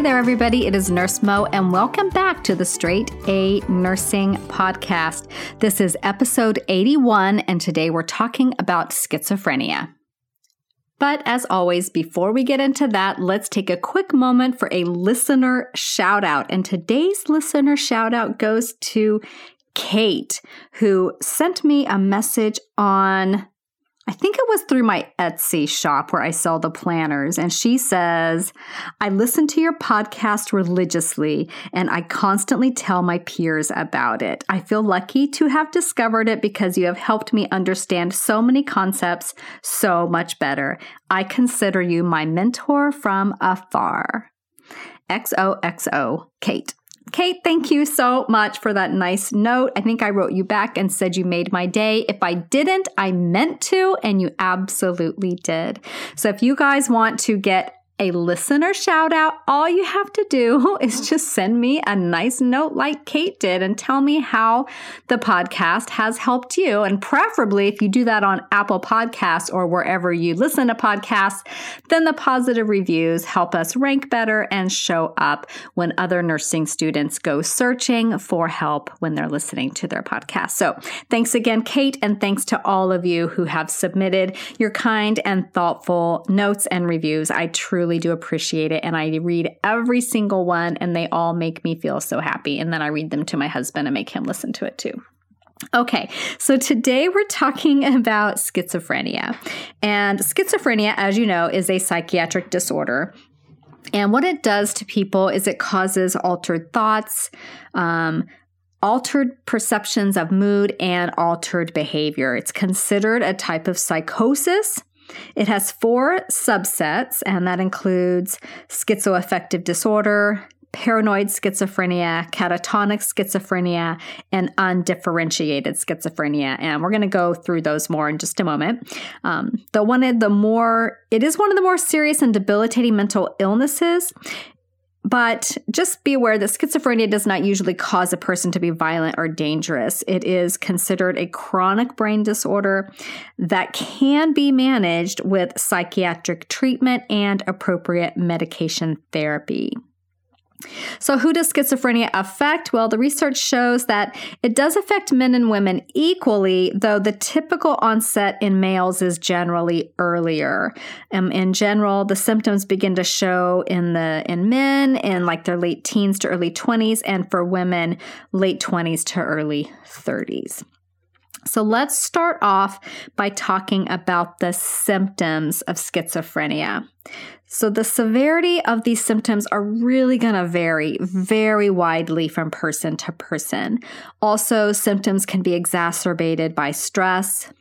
Hey there, everybody. It is Nurse Mo, and welcome back to the Straight A Nursing Podcast. This is episode 81, and today we're talking about schizophrenia. But as always, before we get into that, let's take a quick moment for a listener shout out. And today's listener shout out goes to Kate, who sent me a message on I think it was through my Etsy shop where I sell the planners. And she says, I listen to your podcast religiously and I constantly tell my peers about it. I feel lucky to have discovered it because you have helped me understand so many concepts so much better. I consider you my mentor from afar. XOXO, Kate. Kate, thank you so much for that nice note. I think I wrote you back and said you made my day. If I didn't, I meant to, and you absolutely did. So if you guys want to get a listener shout out, all you have to do is just send me a nice note like Kate did and tell me how the podcast has helped you. And preferably, if you do that on Apple Podcasts or wherever you listen to podcasts, then the positive reviews help us rank better and show up when other nursing students go searching for help when they're listening to their podcast. So thanks again, Kate, and thanks to all of you who have submitted your kind and thoughtful notes and reviews. I truly do appreciate it. And I read every single one, and they all make me feel so happy. And then I read them to my husband and make him listen to it too. Okay, so today we're talking about schizophrenia. And schizophrenia, as you know, is a psychiatric disorder. And what it does to people is it causes altered thoughts, um, altered perceptions of mood, and altered behavior. It's considered a type of psychosis it has four subsets, and that includes schizoaffective disorder, paranoid schizophrenia, catatonic schizophrenia, and undifferentiated schizophrenia. And we're going to go through those more in just a moment. Um, the one of the more, it is one of the more serious and debilitating mental illnesses. But just be aware that schizophrenia does not usually cause a person to be violent or dangerous. It is considered a chronic brain disorder that can be managed with psychiatric treatment and appropriate medication therapy. So, who does schizophrenia affect? Well, the research shows that it does affect men and women equally, though the typical onset in males is generally earlier. Um, in general, the symptoms begin to show in the in men in like their late teens to early 20s, and for women, late 20s to early 30s. So let's start off by talking about the symptoms of schizophrenia. So, the severity of these symptoms are really going to vary very widely from person to person. Also, symptoms can be exacerbated by stress,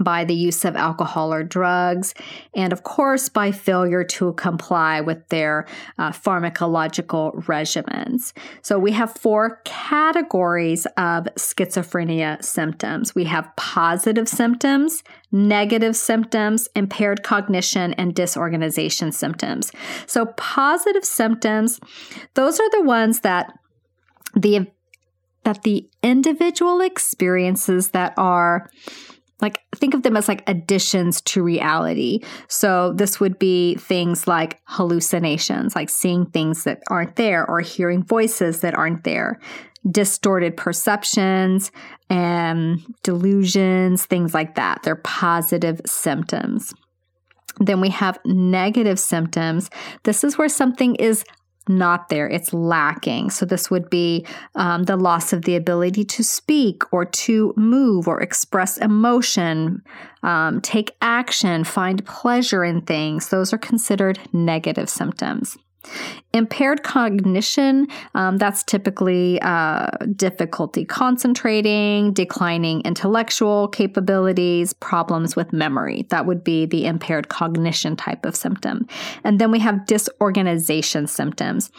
by the use of alcohol or drugs, and of course, by failure to comply with their uh, pharmacological regimens. So, we have four categories of schizophrenia symptoms we have positive symptoms, negative symptoms, impaired cognition, and disorganization symptoms. So, positive symptoms, those are the ones that the that the individual experiences that are like think of them as like additions to reality. So this would be things like hallucinations, like seeing things that aren't there or hearing voices that aren't there, distorted perceptions and delusions, things like that. They're positive symptoms. Then we have negative symptoms. This is where something is not there, it's lacking. So, this would be um, the loss of the ability to speak or to move or express emotion, um, take action, find pleasure in things. Those are considered negative symptoms. Impaired cognition, um, that's typically uh, difficulty concentrating, declining intellectual capabilities, problems with memory. That would be the impaired cognition type of symptom. And then we have disorganization symptoms.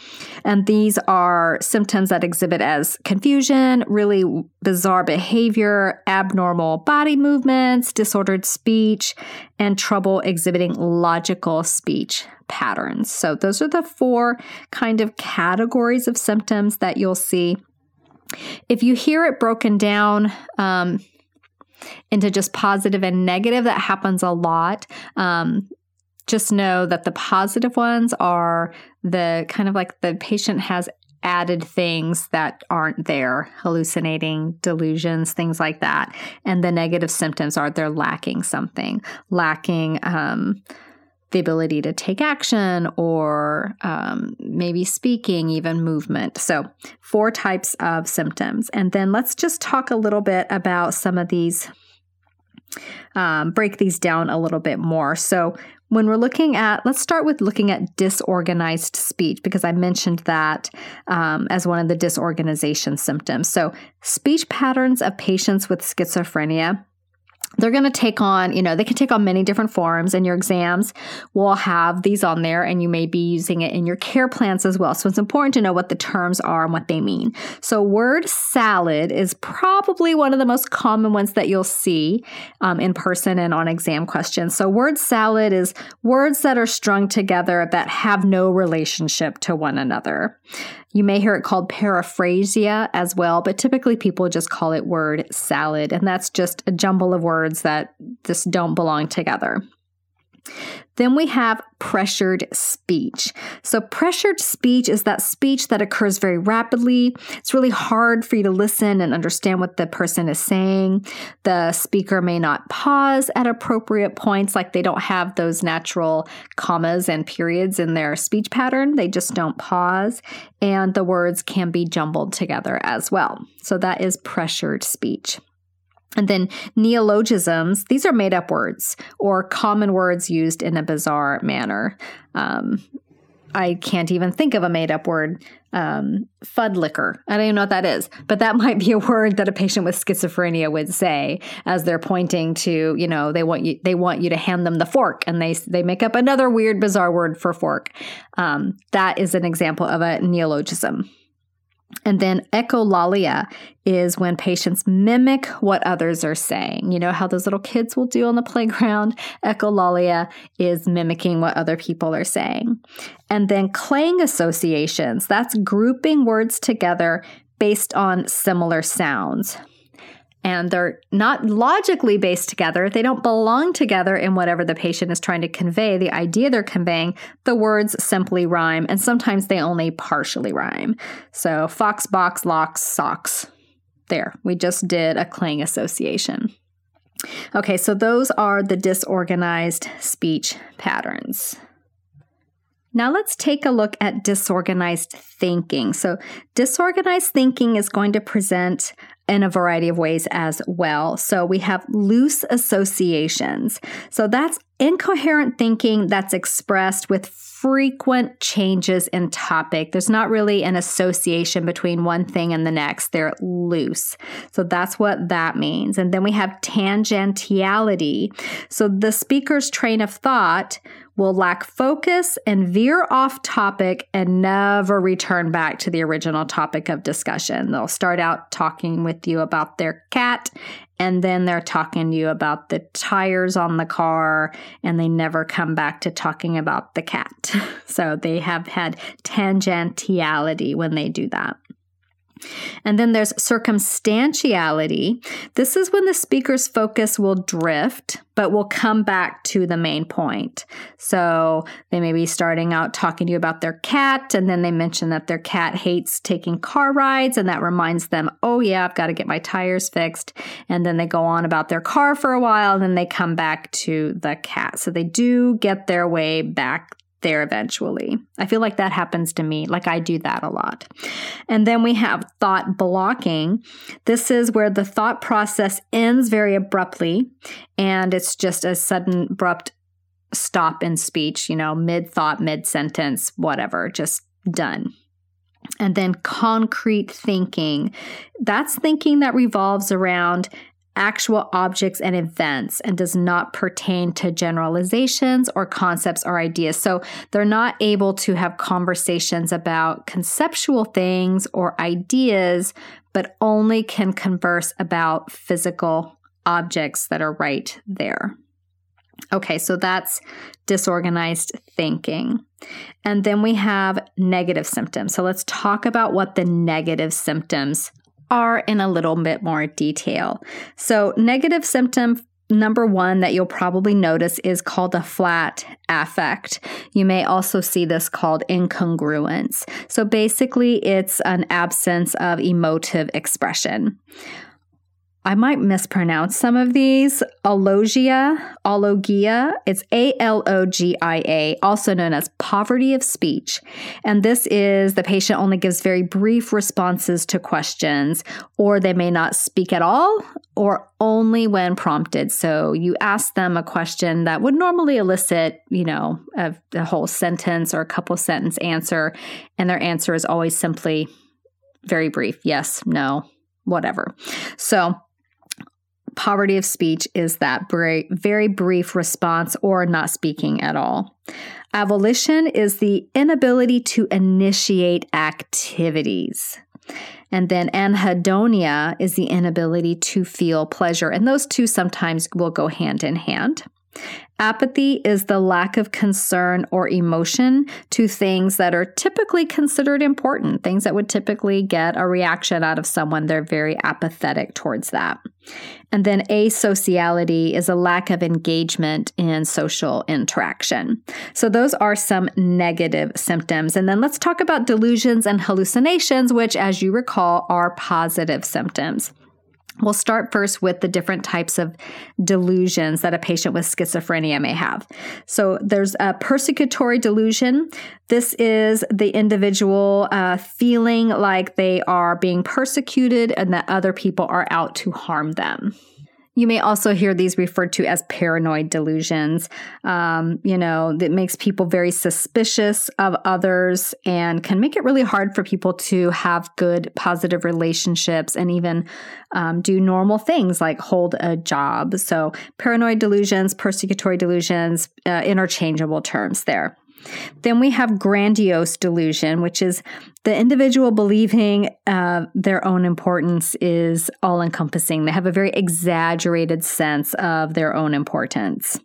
And these are symptoms that exhibit as confusion, really bizarre behavior, abnormal body movements, disordered speech, and trouble exhibiting logical speech patterns. So, those are the four kind of categories of symptoms that you'll see. If you hear it broken down, um, into just positive and negative, that happens a lot. Um, just know that the positive ones are the kind of like the patient has added things that aren't there, hallucinating, delusions, things like that. And the negative symptoms are they're lacking something, lacking um, the ability to take action or um, maybe speaking, even movement. So, four types of symptoms. And then let's just talk a little bit about some of these, um, break these down a little bit more. So, when we're looking at, let's start with looking at disorganized speech because I mentioned that um, as one of the disorganization symptoms. So, speech patterns of patients with schizophrenia they're going to take on, you know, they can take on many different forms, and your exams will have these on there, and you may be using it in your care plans as well. So it's important to know what the terms are and what they mean. So, word salad is probably one of the most common ones that you'll see um, in person and on exam questions. So, word salad is words that are strung together that have no relationship to one another. You may hear it called paraphrasia as well, but typically people just call it word salad, and that's just a jumble of words that just don't belong together. Then we have pressured speech. So, pressured speech is that speech that occurs very rapidly. It's really hard for you to listen and understand what the person is saying. The speaker may not pause at appropriate points, like they don't have those natural commas and periods in their speech pattern. They just don't pause. And the words can be jumbled together as well. So, that is pressured speech. And then neologisms, these are made up words or common words used in a bizarre manner. Um, I can't even think of a made up word. Um, fuddlicker. I don't even know what that is, but that might be a word that a patient with schizophrenia would say as they're pointing to, you know, they want you, they want you to hand them the fork and they, they make up another weird, bizarre word for fork. Um, that is an example of a neologism. And then echolalia is when patients mimic what others are saying. You know how those little kids will do on the playground? Echolalia is mimicking what other people are saying. And then clang associations, that's grouping words together based on similar sounds and they're not logically based together. They don't belong together in whatever the patient is trying to convey. The idea they're conveying, the words simply rhyme, and sometimes they only partially rhyme. So, fox, box, locks, socks. There, we just did a clang association. Okay, so those are the disorganized speech patterns. Now let's take a look at disorganized thinking. So, disorganized thinking is going to present in a variety of ways as well. So we have loose associations. So that's incoherent thinking that's expressed with frequent changes in topic. There's not really an association between one thing and the next. They're loose. So that's what that means. And then we have tangentiality. So the speaker's train of thought will lack focus and veer off topic and never return back to the original topic of discussion. They'll start out talking with you about their cat and then they're talking to you about the tires on the car and they never come back to talking about the cat. So they have had tangentiality when they do that. And then there's circumstantiality. This is when the speaker's focus will drift, but will come back to the main point. So they may be starting out talking to you about their cat, and then they mention that their cat hates taking car rides, and that reminds them, oh, yeah, I've got to get my tires fixed. And then they go on about their car for a while, and then they come back to the cat. So they do get their way back there eventually. I feel like that happens to me, like I do that a lot. And then we have thought blocking. This is where the thought process ends very abruptly and it's just a sudden abrupt stop in speech, you know, mid thought, mid sentence, whatever, just done. And then concrete thinking. That's thinking that revolves around actual objects and events and does not pertain to generalizations or concepts or ideas. So they're not able to have conversations about conceptual things or ideas, but only can converse about physical objects that are right there. Okay, so that's disorganized thinking. And then we have negative symptoms. So let's talk about what the negative symptoms are in a little bit more detail. So, negative symptom number one that you'll probably notice is called a flat affect. You may also see this called incongruence. So basically, it's an absence of emotive expression. I might mispronounce some of these. Alogia, alogia, it's A L O G I A, also known as poverty of speech. And this is the patient only gives very brief responses to questions, or they may not speak at all, or only when prompted. So you ask them a question that would normally elicit, you know, a, a whole sentence or a couple sentence answer, and their answer is always simply very brief yes, no, whatever. So, poverty of speech is that very, very brief response or not speaking at all. Avolition is the inability to initiate activities. And then anhedonia is the inability to feel pleasure. And those two sometimes will go hand in hand. Apathy is the lack of concern or emotion to things that are typically considered important, things that would typically get a reaction out of someone. They're very apathetic towards that. And then asociality is a lack of engagement in social interaction. So those are some negative symptoms. And then let's talk about delusions and hallucinations, which, as you recall, are positive symptoms. We'll start first with the different types of delusions that a patient with schizophrenia may have. So there's a persecutory delusion. This is the individual uh, feeling like they are being persecuted and that other people are out to harm them. You may also hear these referred to as paranoid delusions. Um, you know, that makes people very suspicious of others and can make it really hard for people to have good, positive relationships and even um, do normal things like hold a job. So, paranoid delusions, persecutory delusions, uh, interchangeable terms there. Then we have grandiose delusion, which is the individual believing uh, their own importance is all encompassing. They have a very exaggerated sense of their own importance.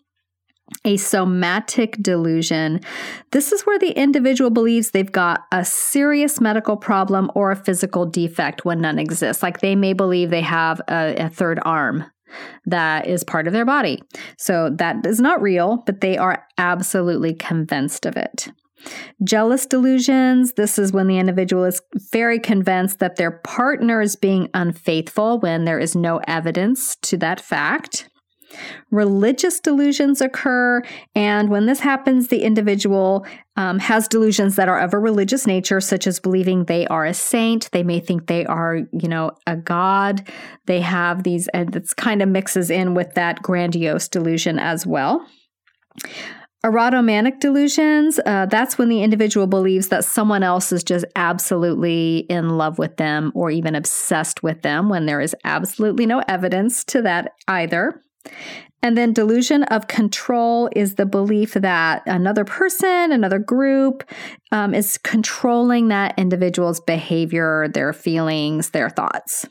A somatic delusion. This is where the individual believes they've got a serious medical problem or a physical defect when none exists. Like they may believe they have a, a third arm that is part of their body. So that is not real, but they are absolutely convinced of it. Jealous delusions. This is when the individual is very convinced that their partner is being unfaithful when there is no evidence to that fact. Religious delusions occur, and when this happens, the individual um, has delusions that are of a religious nature, such as believing they are a saint. They may think they are, you know, a god. They have these, and it's kind of mixes in with that grandiose delusion as well. Erotomanic delusions, uh, that's when the individual believes that someone else is just absolutely in love with them or even obsessed with them when there is absolutely no evidence to that either. And then delusion of control is the belief that another person, another group um, is controlling that individual's behavior, their feelings, their thoughts.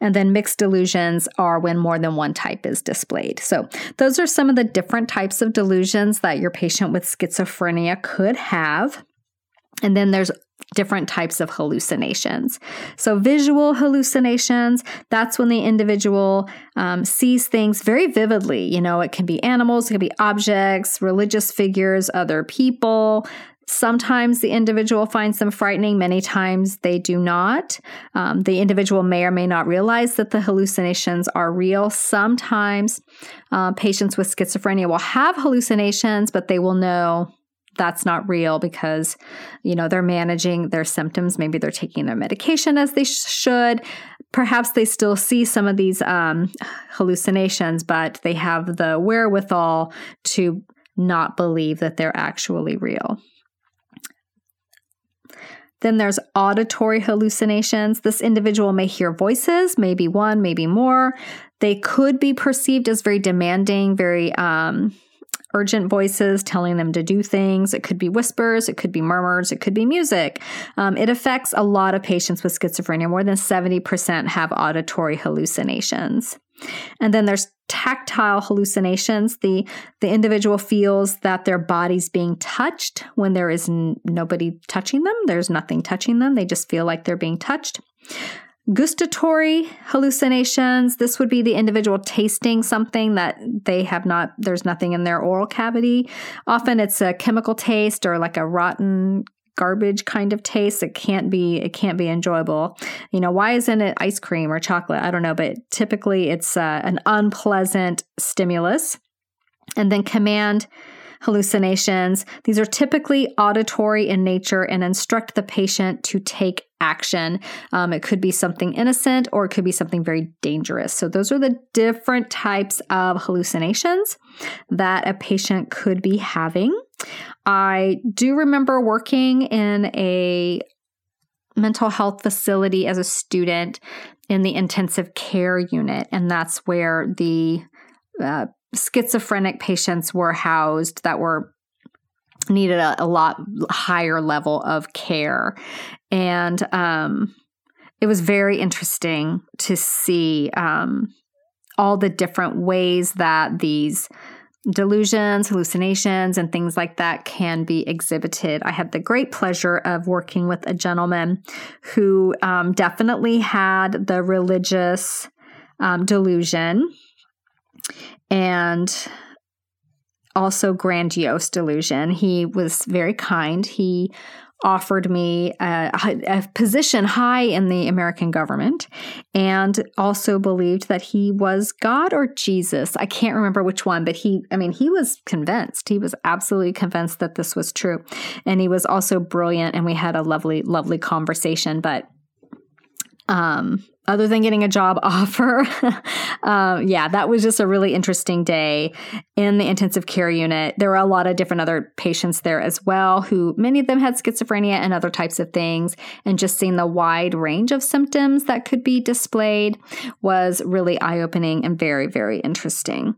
And then mixed delusions are when more than one type is displayed. So, those are some of the different types of delusions that your patient with schizophrenia could have. And then there's different types of hallucinations. So, visual hallucinations, that's when the individual um, sees things very vividly. You know, it can be animals, it can be objects, religious figures, other people. Sometimes the individual finds them frightening, many times they do not. Um, the individual may or may not realize that the hallucinations are real. Sometimes uh, patients with schizophrenia will have hallucinations, but they will know that's not real because you know they're managing their symptoms maybe they're taking their medication as they should perhaps they still see some of these um, hallucinations but they have the wherewithal to not believe that they're actually real Then there's auditory hallucinations. This individual may hear voices, maybe one, maybe more. They could be perceived as very demanding, very um, urgent voices telling them to do things. It could be whispers, it could be murmurs, it could be music. Um, it affects a lot of patients with schizophrenia. More than 70% have auditory hallucinations. And then there's tactile hallucinations. The, the individual feels that their body's being touched when there is n- nobody touching them. There's nothing touching them. They just feel like they're being touched. Gustatory hallucinations. This would be the individual tasting something that they have not, there's nothing in their oral cavity. Often it's a chemical taste or like a rotten garbage kind of taste. It can't be, it can't be enjoyable. You know, why isn't it ice cream or chocolate? I don't know, but typically it's uh, an unpleasant stimulus. And then command hallucinations. These are typically auditory in nature and instruct the patient to take action. Um, it could be something innocent or it could be something very dangerous. So, those are the different types of hallucinations that a patient could be having. I do remember working in a mental health facility as a student in the intensive care unit, and that's where the uh, schizophrenic patients were housed that were needed a, a lot higher level of care and um, it was very interesting to see um, all the different ways that these delusions, hallucinations, and things like that can be exhibited. I had the great pleasure of working with a gentleman who um, definitely had the religious um, delusion and also grandiose delusion. He was very kind. He offered me a, a, position high in the American government and also believed that he was God or Jesus. I can't remember which one, but he, I mean, he was convinced. He was absolutely convinced that this was true. And he was also brilliant, and we had a lovely, lovely conversation. But um, other than getting a job offer, um, yeah, that was just a really interesting day in the intensive care unit. There were a lot of different other patients there as well, who many of them had schizophrenia and other types of things. And just seeing the wide range of symptoms that could be displayed was really eye opening and very, very interesting.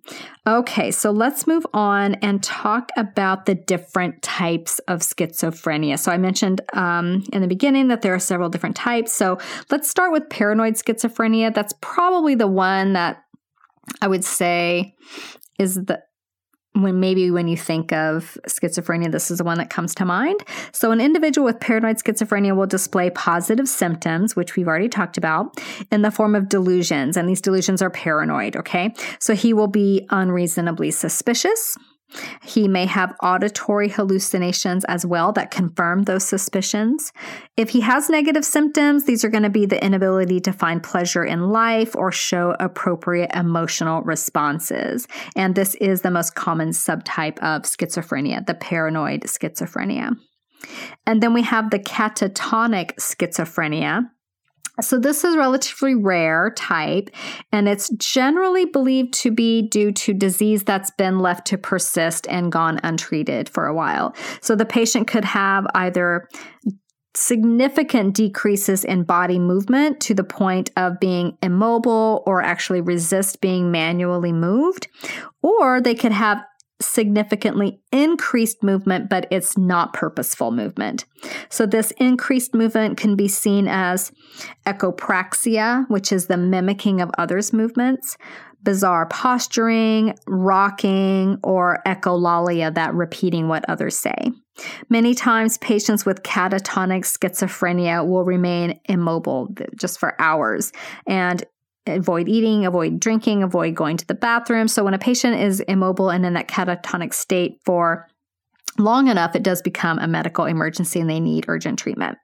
Okay, so let's move on and talk about the different types of schizophrenia. So I mentioned um, in the beginning that there are several different types. So let's start with paranoid schizophrenia. That's probably the one that I would say is the when maybe when you think of schizophrenia, this is the one that comes to mind. So, an individual with paranoid schizophrenia will display positive symptoms, which we've already talked about, in the form of delusions. And these delusions are paranoid, okay? So, he will be unreasonably suspicious. He may have auditory hallucinations as well that confirm those suspicions. If he has negative symptoms, these are going to be the inability to find pleasure in life or show appropriate emotional responses. And this is the most common subtype of schizophrenia, the paranoid schizophrenia. And then we have the catatonic schizophrenia. So, this is a relatively rare type, and it's generally believed to be due to disease that's been left to persist and gone untreated for a while. So, the patient could have either significant decreases in body movement to the point of being immobile or actually resist being manually moved, or they could have significantly increased movement, but it's not purposeful movement. So, this increased movement can be seen as echopraxia, which is the mimicking of others' movements, bizarre posturing, rocking, or echolalia, that repeating what others say. Many times, patients with catatonic schizophrenia will remain immobile just for hours. And avoid eating, avoid drinking, avoid going to the bathroom. So when a patient is immobile and in that catatonic state for long enough, it does become a medical emergency and they need urgent treatment.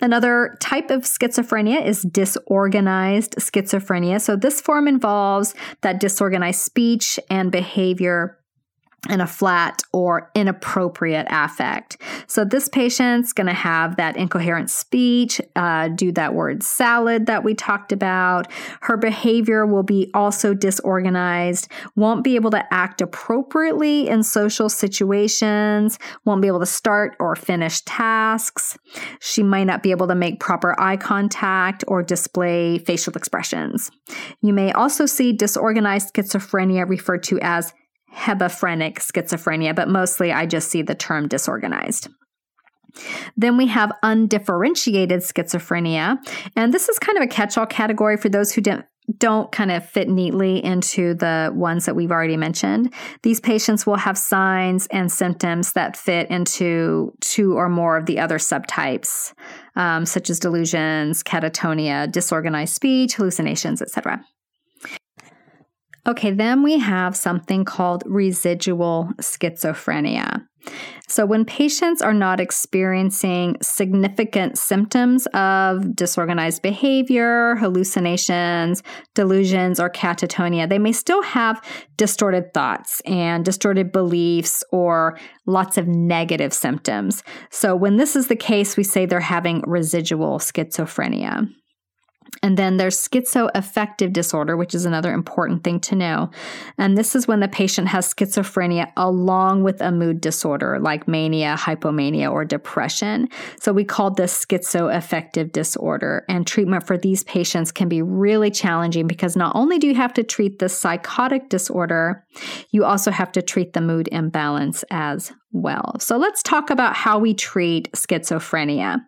Another type of schizophrenia is disorganized schizophrenia. So, this form involves that disorganized speech and behavior and a flat or inappropriate affect. So this patient's going to have that incoherent speech, uh, do that word salad that we talked about. Her behavior will be also disorganized, won't be able to act appropriately in social situations, won't be able to start or finish tasks. She might not be able to make proper eye contact or display facial expressions. You may also see disorganized schizophrenia referred to as hebephrenic schizophrenia, but mostly I just see the term disorganized. Then we have undifferentiated schizophrenia, and this is kind of a catch all category for those who don't don't kind of fit neatly into the ones that we've already mentioned. These patients will have signs and symptoms that fit into two or more of the other subtypes, um, such as delusions, catatonia, disorganized speech, hallucinations, etc. Okay, then we have something called residual schizophrenia. So, when patients are not experiencing significant symptoms of disorganized behavior, hallucinations, delusions, or catatonia, they may still have distorted thoughts and distorted beliefs or lots of negative symptoms. So, when this is the case, we say they're having residual schizophrenia. And then there's schizoaffective disorder, which is another important thing to know. And this is when the patient has schizophrenia along with a mood disorder like mania, hypomania, or depression. So we call this schizoaffective disorder. And treatment for these patients can be really challenging because not only do you have to treat the psychotic disorder, you also have to treat the mood imbalance as well. So let's talk about how we treat schizophrenia.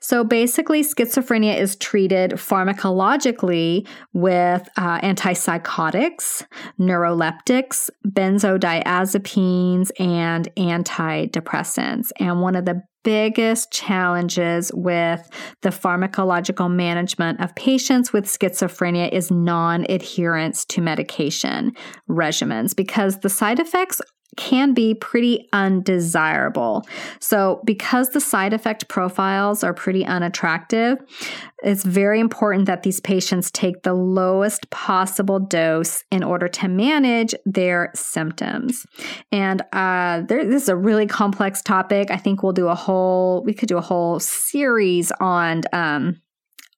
So basically, schizophrenia is treated pharmacologically with uh, antipsychotics, neuroleptics, benzodiazepines, and antidepressants. And one of the biggest challenges with the pharmacological management of patients with schizophrenia is non adherence to medication regimens because the side effects can be pretty undesirable. So, because the side effect profiles are pretty unattractive, it's very important that these patients take the lowest possible dose in order to manage their symptoms. And uh, there, this is a really complex topic. I think we'll do a whole, we could do a whole series on. Um,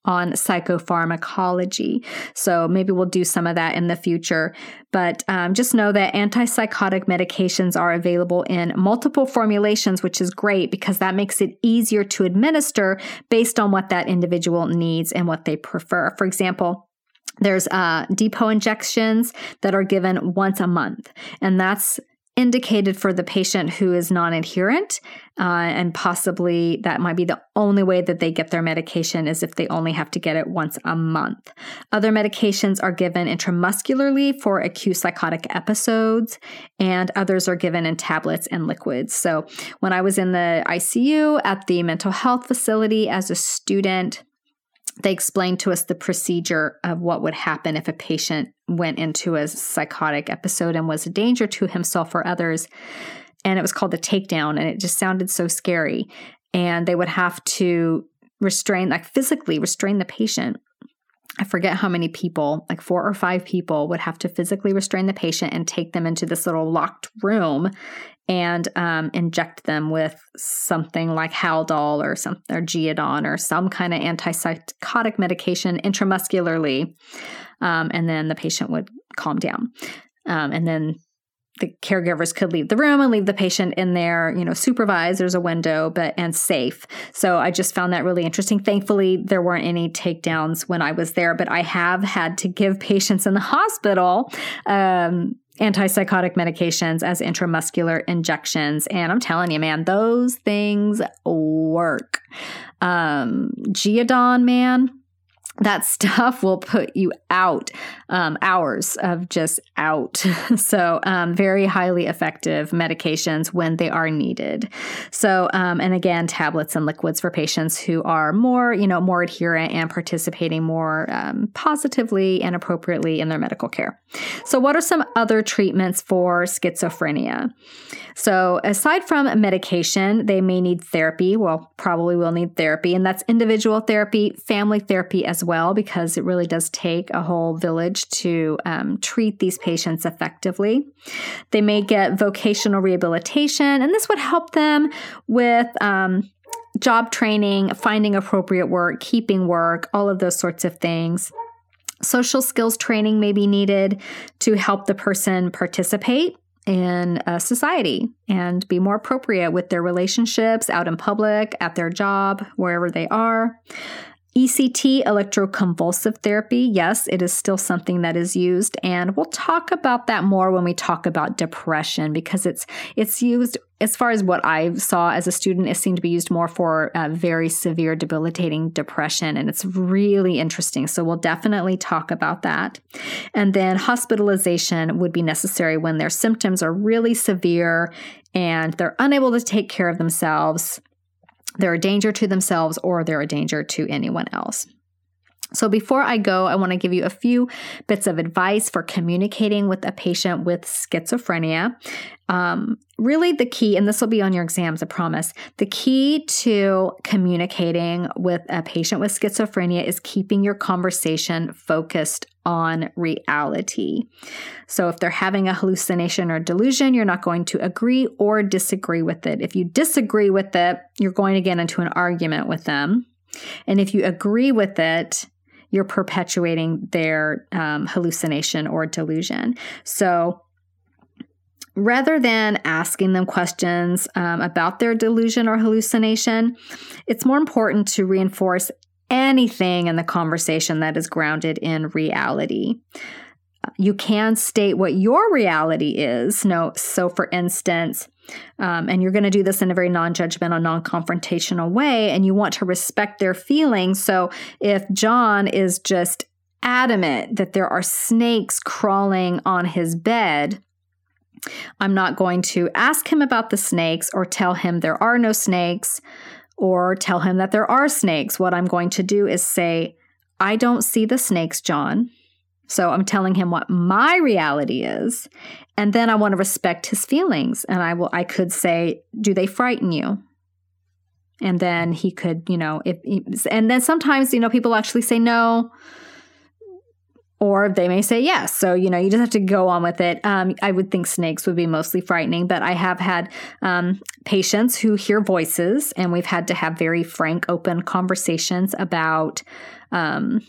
on psychopharmacology. So maybe we'll do some of that in the future. But um, just know that antipsychotic medications are available in multiple formulations, which is great because that makes it easier to administer based on what that individual needs and what they prefer. For example, there's uh, depot injections that are given once a month, and that's indicated for the patient who is non adherent, uh, and possibly that might be the only way that they get their medication is if they only have to get it once a month. Other medications are given intramuscularly for acute psychotic episodes, and others are given in tablets and liquids. So, when I was in the ICU at the mental health facility as a student, they explained to us the procedure of what would happen if a patient went into a psychotic episode and was a danger to himself or others. And it was called the takedown, and it just sounded so scary. And they would have to restrain, like physically restrain the patient. I forget how many people, like four or five people, would have to physically restrain the patient and take them into this little locked room and um, inject them with something like Haldol or some or Geodon or some kind of antipsychotic medication intramuscularly, um, and then the patient would calm down, um, and then the caregivers could leave the room and leave the patient in there, you know, supervised. There's a window, but and safe. So I just found that really interesting. Thankfully, there weren't any takedowns when I was there, but I have had to give patients in the hospital um, antipsychotic medications as intramuscular injections. And I'm telling you, man, those things work. Um, Geodon, man, that stuff will put you out um, hours of just out. so, um, very highly effective medications when they are needed. So, um, and again, tablets and liquids for patients who are more, you know, more adherent and participating more um, positively and appropriately in their medical care. So, what are some other treatments for schizophrenia? So, aside from medication, they may need therapy. Well, probably will need therapy, and that's individual therapy, family therapy as well because it really does take a whole village to um, treat these patients effectively. They may get vocational rehabilitation, and this would help them with. Um, job training, finding appropriate work, keeping work, all of those sorts of things. Social skills training may be needed to help the person participate in a society and be more appropriate with their relationships out in public, at their job, wherever they are. ECT, electroconvulsive therapy, yes, it is still something that is used, and we'll talk about that more when we talk about depression because it's it's used as far as what I saw as a student. It seemed to be used more for uh, very severe, debilitating depression, and it's really interesting. So we'll definitely talk about that. And then hospitalization would be necessary when their symptoms are really severe and they're unable to take care of themselves they're a danger to themselves or they're a danger to anyone else. So, before I go, I want to give you a few bits of advice for communicating with a patient with schizophrenia. Um, really, the key, and this will be on your exams, I promise, the key to communicating with a patient with schizophrenia is keeping your conversation focused on reality. So, if they're having a hallucination or delusion, you're not going to agree or disagree with it. If you disagree with it, you're going to get into an argument with them. And if you agree with it, you're perpetuating their um, hallucination or delusion. So, rather than asking them questions um, about their delusion or hallucination, it's more important to reinforce anything in the conversation that is grounded in reality. You can state what your reality is. No, so for instance, um, and you're going to do this in a very non judgmental, non confrontational way, and you want to respect their feelings. So if John is just adamant that there are snakes crawling on his bed, I'm not going to ask him about the snakes or tell him there are no snakes or tell him that there are snakes. What I'm going to do is say, I don't see the snakes, John. So I'm telling him what my reality is. And then I want to respect his feelings. And I will I could say, do they frighten you? And then he could, you know, if and then sometimes, you know, people actually say no or they may say yes. So, you know, you just have to go on with it. Um, I would think snakes would be mostly frightening, but I have had um, patients who hear voices, and we've had to have very frank, open conversations about um,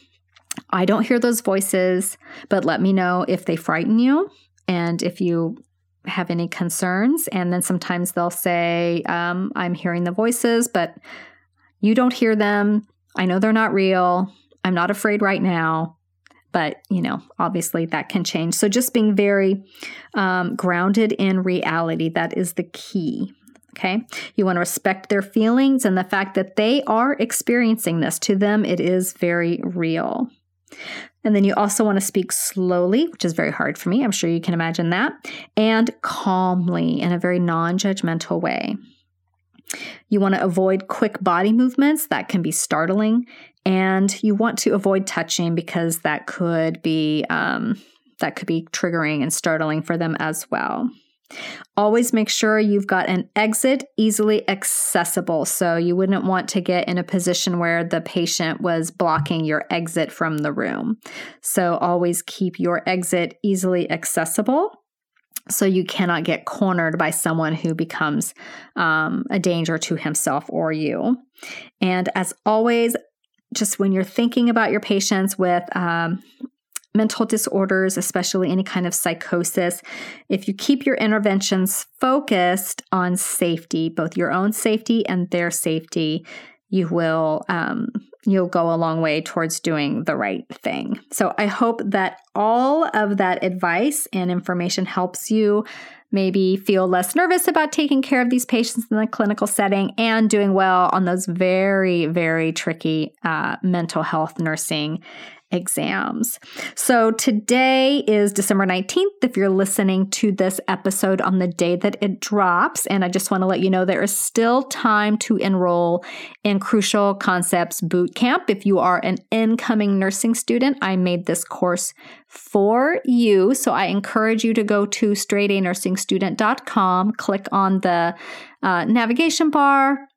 I don't hear those voices, but let me know if they frighten you and if you have any concerns. And then sometimes they'll say, um, I'm hearing the voices, but you don't hear them. I know they're not real. I'm not afraid right now. But, you know, obviously that can change. So just being very um, grounded in reality, that is the key. Okay. You want to respect their feelings and the fact that they are experiencing this. To them, it is very real. And then you also want to speak slowly, which is very hard for me. I'm sure you can imagine that, and calmly in a very non judgmental way. You want to avoid quick body movements that can be startling, and you want to avoid touching because that could be um, that could be triggering and startling for them as well. Always make sure you've got an exit easily accessible. So you wouldn't want to get in a position where the patient was blocking your exit from the room. So always keep your exit easily accessible so you cannot get cornered by someone who becomes um, a danger to himself or you. And as always, just when you're thinking about your patients with um, mental disorders, especially any kind of psychosis, if you keep your interventions focused on safety, both your own safety and their safety, you will um, you'll go a long way towards doing the right thing. So I hope that all of that advice and information helps you maybe feel less nervous about taking care of these patients in the clinical setting and doing well on those very, very tricky uh, mental health nursing exams. So today is December 19th. If you're listening to this episode on the day that it drops, and I just want to let you know there is still time to enroll in Crucial Concepts Boot Camp. If you are an incoming nursing student, I made this course for you. So I encourage you to go to straightanursingstudent.com, click on the uh, navigation bar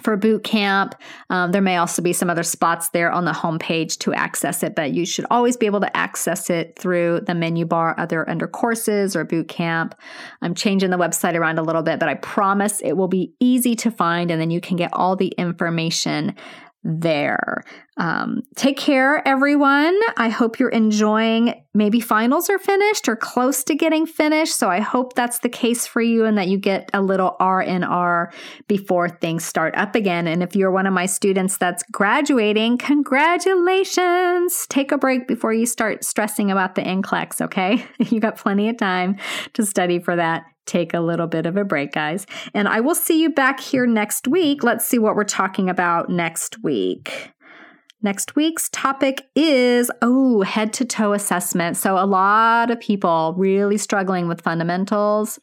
for boot camp. Um, there may also be some other spots there on the homepage to access it, but you should always be able to access it through the menu bar, either under courses or boot camp. I'm changing the website around a little bit, but I promise it will be easy to find, and then you can get all the information there. Um, take care, everyone. I hope you're enjoying. Maybe finals are finished or close to getting finished. So I hope that's the case for you and that you get a little R&R before things start up again. And if you're one of my students that's graduating, congratulations. Take a break before you start stressing about the NCLEX, okay? you got plenty of time to study for that take a little bit of a break, guys. And I will see you back here next week. Let's see what we're talking about next week. Next week's topic is oh, head to toe assessment. So, a lot of people really struggling with fundamentals.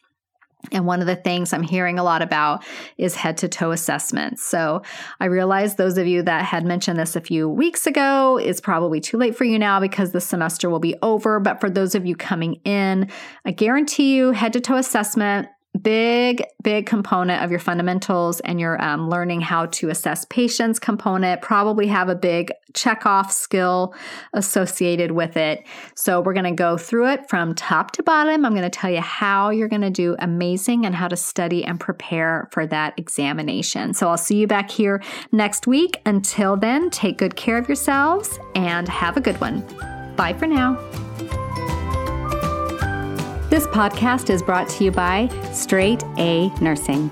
And one of the things I'm hearing a lot about is head to toe assessments. So I realize those of you that had mentioned this a few weeks ago is probably too late for you now because the semester will be over. But for those of you coming in, I guarantee you head to toe assessment big big component of your fundamentals and your um, learning how to assess patients component. Probably have a big check off skill associated with it. So we're going to go through it from top to bottom. I'm going to tell you how you're going to do amazing and how to study and prepare for that examination. So i'll see you back here next week. Until then take good care of yourselves and have a good one. Bye for now this podcast is brought to you by Straight A Nursing.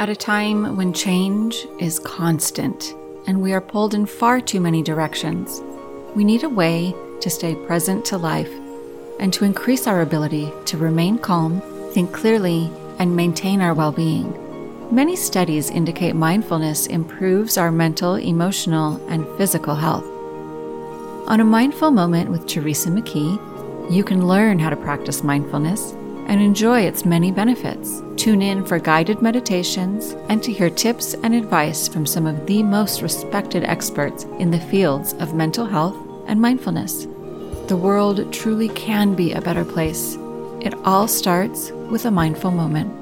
At a time when change is constant and we are pulled in far too many directions, we need a way to stay present to life and to increase our ability to remain calm, think clearly, and maintain our well being. Many studies indicate mindfulness improves our mental, emotional, and physical health. On a mindful moment with Teresa McKee, you can learn how to practice mindfulness and enjoy its many benefits. Tune in for guided meditations and to hear tips and advice from some of the most respected experts in the fields of mental health and mindfulness. The world truly can be a better place. It all starts with a mindful moment.